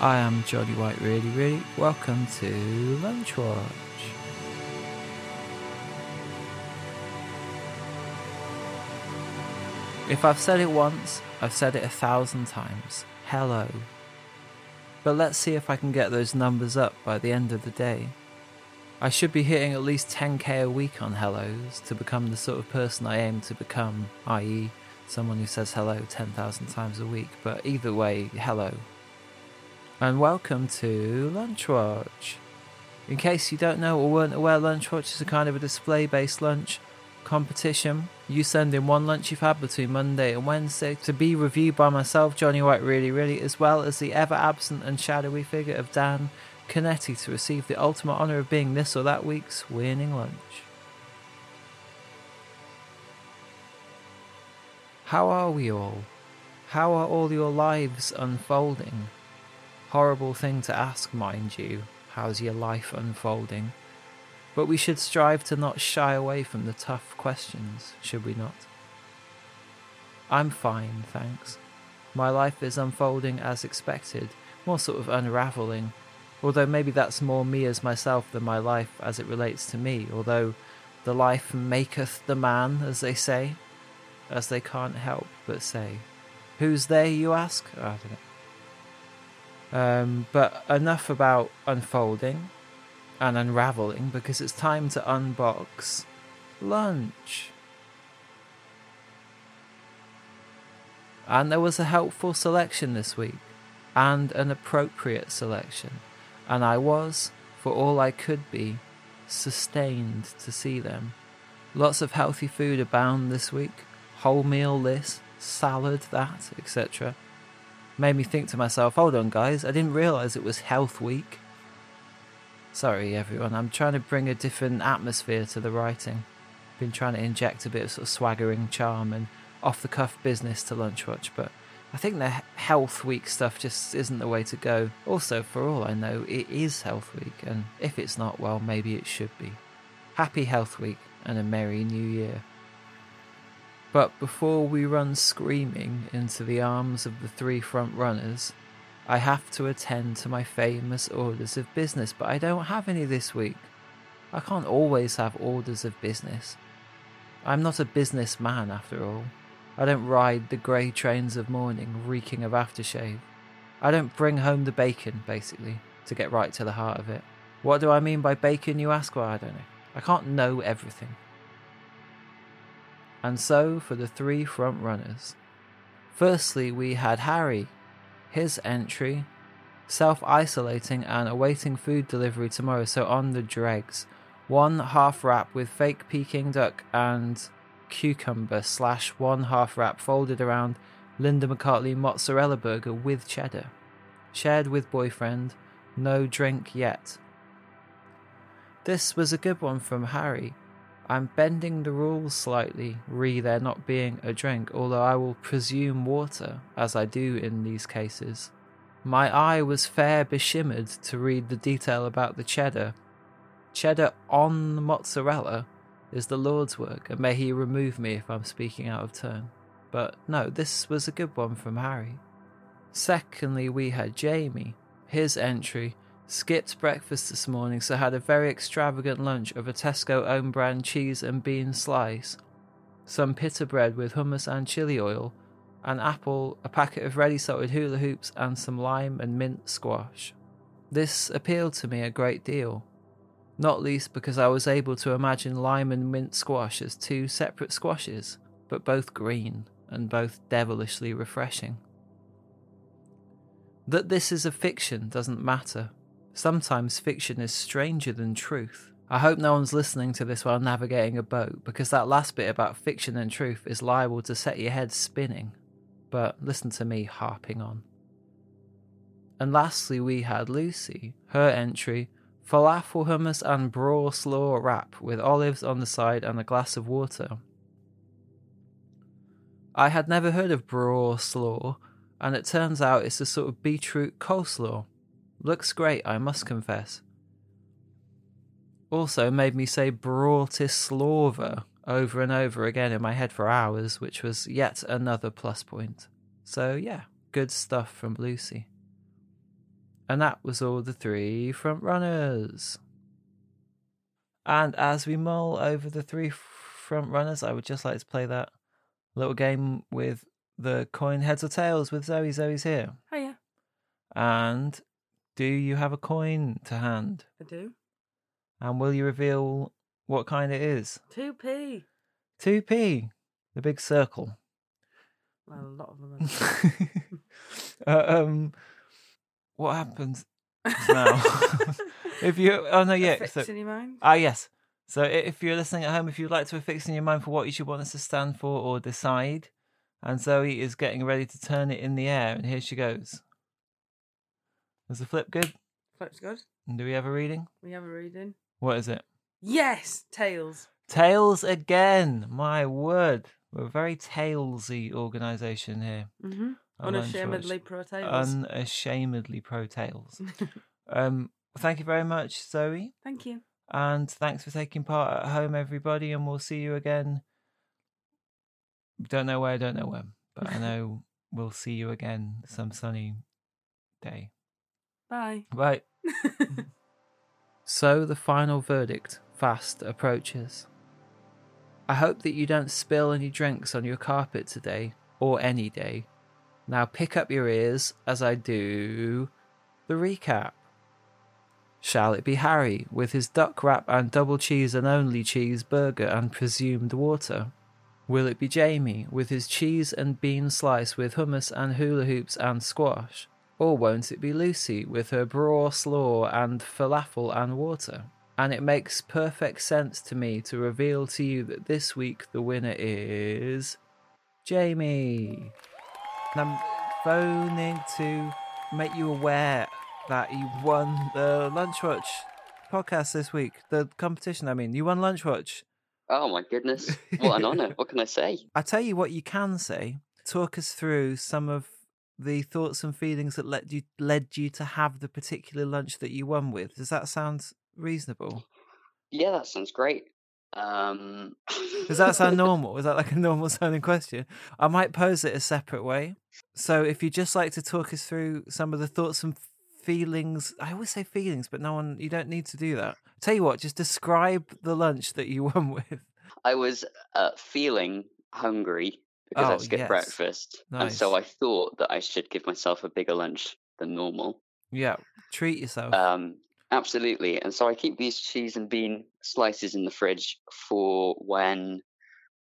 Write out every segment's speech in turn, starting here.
I am Johnny White, really, really. Welcome to Lunch Watch. If I've said it once, I've said it a thousand times. Hello. But let's see if I can get those numbers up by the end of the day. I should be hitting at least 10k a week on hellos to become the sort of person I aim to become, i.e., someone who says hello 10,000 times a week. But either way, hello. And welcome to Lunch Watch. In case you don't know or weren't aware, Lunch Watch is a kind of a display based lunch competition. You send in one lunch you've had between Monday and Wednesday to be reviewed by myself, Johnny White, really, really, as well as the ever absent and shadowy figure of Dan Canetti to receive the ultimate honour of being this or that week's winning lunch. How are we all? How are all your lives unfolding? Horrible thing to ask, mind you. How's your life unfolding? But we should strive to not shy away from the tough questions, should we not? I'm fine, thanks. My life is unfolding as expected, more sort of unravelling, although maybe that's more me as myself than my life as it relates to me, although the life maketh the man, as they say, as they can't help but say. Who's they, you ask? I don't know. Um, but enough about unfolding and unraveling because it's time to unbox lunch. And there was a helpful selection this week, and an appropriate selection, and I was, for all I could be, sustained to see them. Lots of healthy food abound this week wholemeal this, salad that, etc. Made me think to myself, hold on, guys, I didn't realise it was Health Week. Sorry, everyone, I'm trying to bring a different atmosphere to the writing. Been trying to inject a bit of sort of swaggering charm and off the cuff business to Lunchwatch, but I think the Health Week stuff just isn't the way to go. Also, for all I know, it is Health Week, and if it's not, well, maybe it should be. Happy Health Week and a Merry New Year. But before we run screaming into the arms of the three front runners, I have to attend to my famous orders of business, but I don't have any this week. I can't always have orders of business. I'm not a businessman after all. I don't ride the grey trains of morning reeking of aftershave. I don't bring home the bacon, basically, to get right to the heart of it. What do I mean by bacon, you ask? Well, I don't know. I can't know everything. And so for the three front runners. Firstly, we had Harry. His entry self isolating and awaiting food delivery tomorrow, so on the dregs. One half wrap with fake Peking duck and cucumber slash one half wrap folded around Linda McCartney mozzarella burger with cheddar. Shared with boyfriend, no drink yet. This was a good one from Harry. I'm bending the rules slightly, re there not being a drink, although I will presume water, as I do in these cases. My eye was fair beshimmered to read the detail about the cheddar. Cheddar on the mozzarella is the Lord's work, and may He remove me if I'm speaking out of turn. But no, this was a good one from Harry. Secondly, we had Jamie. His entry skipped breakfast this morning, so had a very extravagant lunch of a Tesco own brand cheese and bean slice, some pita bread with hummus and chili oil, an apple, a packet of ready salted hula hoops, and some lime and mint squash. This appealed to me a great deal, not least because I was able to imagine lime and mint squash as two separate squashes, but both green and both devilishly refreshing. That this is a fiction doesn't matter. Sometimes fiction is stranger than truth. I hope no one's listening to this while navigating a boat because that last bit about fiction and truth is liable to set your head spinning. But listen to me harping on. And lastly, we had Lucy, her entry falafel hummus and braw slaw wrap with olives on the side and a glass of water. I had never heard of braw slaw, and it turns out it's a sort of beetroot coleslaw. Looks great, I must confess. Also made me say Bratislava over and over again in my head for hours, which was yet another plus point. So yeah, good stuff from Lucy. And that was all the three front runners. And as we mull over the three front runners, I would just like to play that little game with the coin heads or tails with Zoe. Zoe's here. Oh yeah, And do you have a coin to hand? I do. And will you reveal what kind it is? Two p. 2p, the big circle. Well, a lot of them. uh, um, what happens now? if you, oh no, yeah. Fix So, in your mind. ah, yes. So if you're listening at home, if you'd like to affix in your mind for what you should want us to stand for or decide, and Zoe is getting ready to turn it in the air, and here she goes. Is the flip good? Flip's good. And do we have a reading? We have a reading. What is it? Yes, tails. Tails again. My word. We're a very tailsy organisation here. Mm-hmm. Unashamedly pro tails. Unashamedly pro tails. um, thank you very much, Zoe. Thank you. And thanks for taking part at home, everybody. And we'll see you again. Don't know where, don't know when, but I know we'll see you again some sunny day. Bye. Right. So the final verdict fast approaches. I hope that you don't spill any drinks on your carpet today, or any day. Now pick up your ears as I do the recap. Shall it be Harry with his duck wrap and double cheese and only cheese burger and presumed water? Will it be Jamie with his cheese and bean slice with hummus and hula hoops and squash? Or won't it be Lucy with her braw slaw and falafel and water? And it makes perfect sense to me to reveal to you that this week the winner is Jamie. And I'm phoning to make you aware that you won the Lunch Watch podcast this week. The competition, I mean. You won Lunch Watch. Oh my goodness. What an honour. What can I say? I tell you what you can say. Talk us through some of the thoughts and feelings that led you led you to have the particular lunch that you won with. Does that sound reasonable? Yeah, that sounds great. Um Does that sound normal? Is that like a normal sounding question? I might pose it a separate way. So if you just like to talk us through some of the thoughts and feelings, I always say feelings, but no one you don't need to do that. Tell you what, just describe the lunch that you won with. I was uh, feeling hungry because Oh, I skipped yes. breakfast. And so I thought that I should give myself a bigger lunch than normal. Yeah, treat yourself. Um absolutely. And so I keep these cheese and bean slices in the fridge for when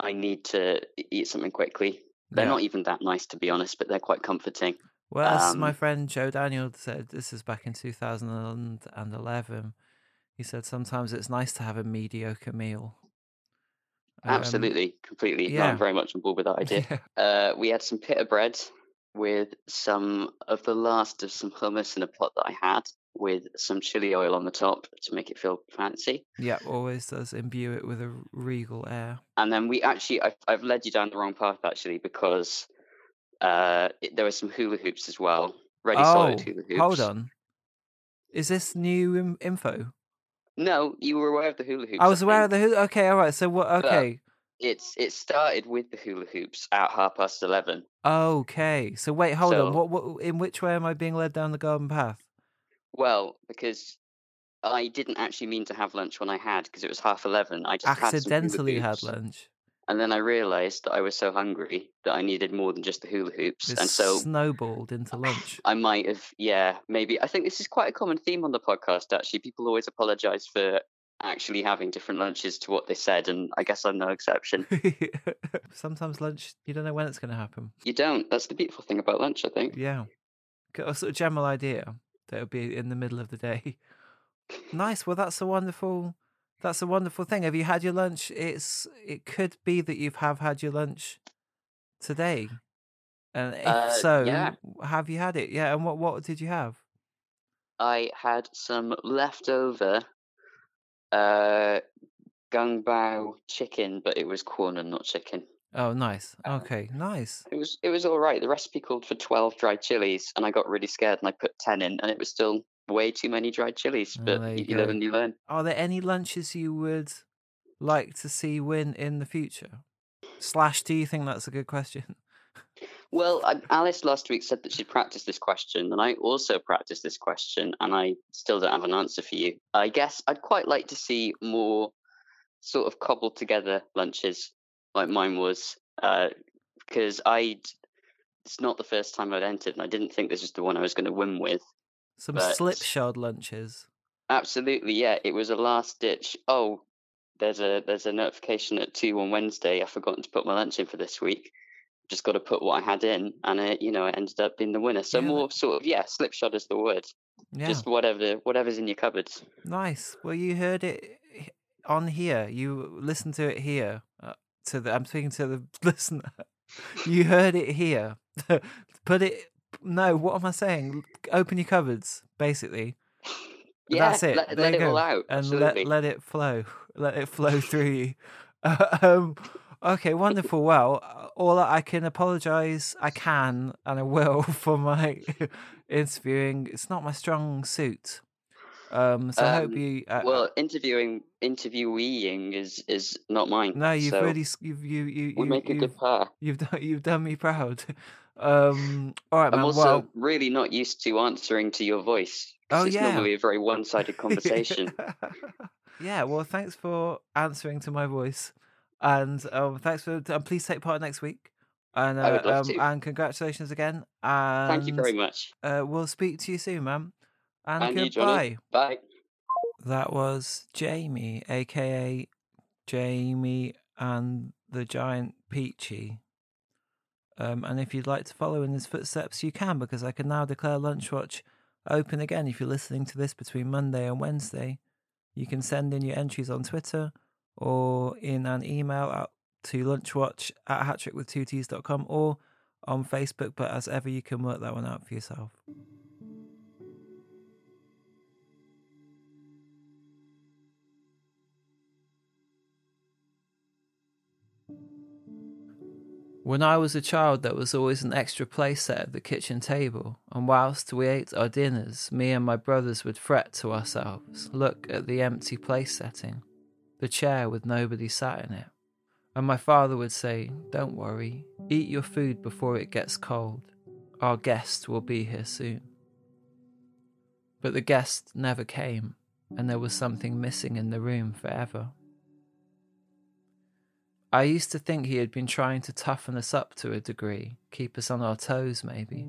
I need to eat something quickly. They're Yeah. not even that nice to be honest, but they're quite comforting. Well, as my Um, friend Joe Daniel said, this is back in 2011. He said sometimes it's nice to have a mediocre meal. Um, Absolutely, completely. No, yeah. I'm very much on board with that idea. yeah. Uh, we had some pita bread with some of the last of some hummus in a pot that I had with some chili oil on the top to make it feel fancy. Yeah, always does imbue it with a regal air. And then we actually, I've, I've led you down the wrong path actually because uh, it, there were some hula hoops as well, ready oh, solid hula hoops. hold on. Is this new Im- info? No, you were aware of the hula hoops. I was aware of the hula. Okay, all right. So what? But- Okay, It's it started with the hula hoops at half past eleven. okay. So wait, hold on. What? What? In which way am I being led down the garden path? Well, because I didn't actually mean to have lunch when I had because it was half eleven. I just had Accidentally had hoops, lunch. And then I realised that I was so hungry that I needed more than just the hula hoops, It and so snowballed into lunch. I might have, yeah, maybe. I think this is quite a common theme on the podcast. Actually, people always apologise for actually having different lunches to what they said, and I guess I'm no exception. Sometimes lunch, you don't know when it's going to happen. you don't. That's the beautiful thing about lunch, I think. Yeah. Got a sort of general idea. that it'll be in the middle of the day. Nice. Well, that's a wonderful. That's a wonderful thing. Have you had your lunch? It's. It could be that you have have had your lunch today, and if Uh, so, yeah. have you had it? Yeah. And what what did you have? I had some leftover uh, gung bao chicken, but it was corn and not chicken. Oh, nice. Uh, Okay, nice. It was it was all right. The recipe called for twelve dried chilies, and I got really scared and I put ten in, and it was still way too many dried chilies. Oh, But there you, you live and you learn. Are there any lunches you would like to see win in the future? Slash, do you think that's a good question? Well, Alice last week said that she'd practiced this question, and I also practiced this question, and I still don't have an answer for you. I guess I'd quite like to see more sort of cobbled together lunches like mine was, uh, because I'd. It's not the first time I'd entered, and I didn't think this was the one I was going to win with. Some But- slipshod lunches. Absolutely, yeah. It was a last ditch. Oh, there's a there's a notification at two on Wednesday. I've forgotten to put my lunch in for this week. Just got to put what I had in, and it, you know, it ended up being the winner. So Yeah, more sort of yeah, slipshod is the word. Yeah, Just whatever whatever's in your cupboards. nice. Well, you heard it on here. You listened to it here. Uh, to the, I'm speaking to the listener. You heard it here. Put it. No, what am I saying? Open your cupboards, basically. Yeah, That's it. Let, there let it go. all out. and Absolutely. let let it flow. Let it flow through you. um, okay, wonderful. Well, uh, all I can apologise. I can and I will for my interviewing. It's not my strong suit. Um, so I hope Um, you. Uh, well, interviewing intervieweeing is is not mine. no, you've so really you you we you make a good pair. you've done you've done me proud. Um, all right, I'm man. also well, really not used to answering to your voice. Oh, it's yeah. normally a very one-sided conversation. yeah, well, thanks for answering to my voice, and um, thanks for. Um, please take part next week, and uh, I would love um, and congratulations again. And Thank you very much. Uh, we'll speak to you soon, man. And, And goodbye. Johnny. Bye. that was Jamie, aka Jamie and the Giant Peachy. Um, and if you'd like to follow in his footsteps, you can, because I can now declare Lunchwatch open again. If you're listening to this between Monday and Wednesday, you can send in your entries on Twitter or in an email out to lunchwatch at hattrickwith2ts.com or on Facebook. But as ever, you can work that one out for yourself. When I was a child, there was always an extra place set at the kitchen table, and whilst we ate our dinners, me and my brothers would fret to ourselves, look at the empty place setting, the chair with nobody sat in it. And my father would say, Don't worry, eat your food before it gets cold. Our guest will be here soon. But the guest never came, and there was something missing in the room forever. I used to think he had been trying to toughen us up to a degree, keep us on our toes maybe.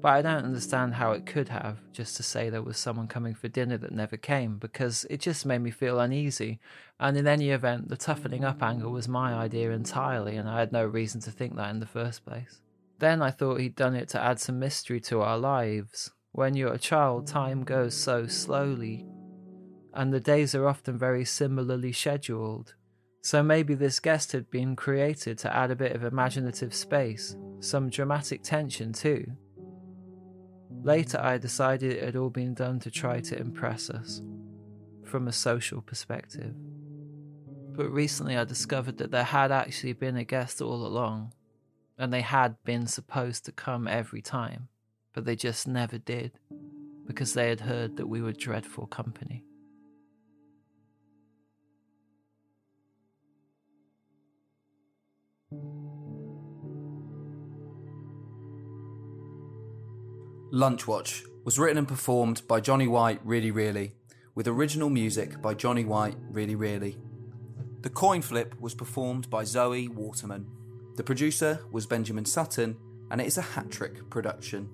But I don't understand how it could have, just to say there was someone coming for dinner that never came, because it just made me feel uneasy. And in any event, the toughening up angle was my idea entirely, and I had no reason to think that in the first place. Then I thought he'd done it to add some mystery to our lives. When you're a child, time goes so slowly, and the days are often very similarly scheduled. So maybe this guest had been created to add a bit of imaginative space, some dramatic tension too. Later, I decided it had all been done to try to impress us, from a social perspective. But recently, I discovered that there had actually been a guest all along, and they had been supposed to come every time, but they just never did, because they had heard that we were dreadful company. Lunchwatch was written and performed by Johnny White Really Really, with original music by Johnny White Really Really. The coin flip was performed by Zoe Waterman. The producer was Benjamin Sutton, and it is a hat trick production.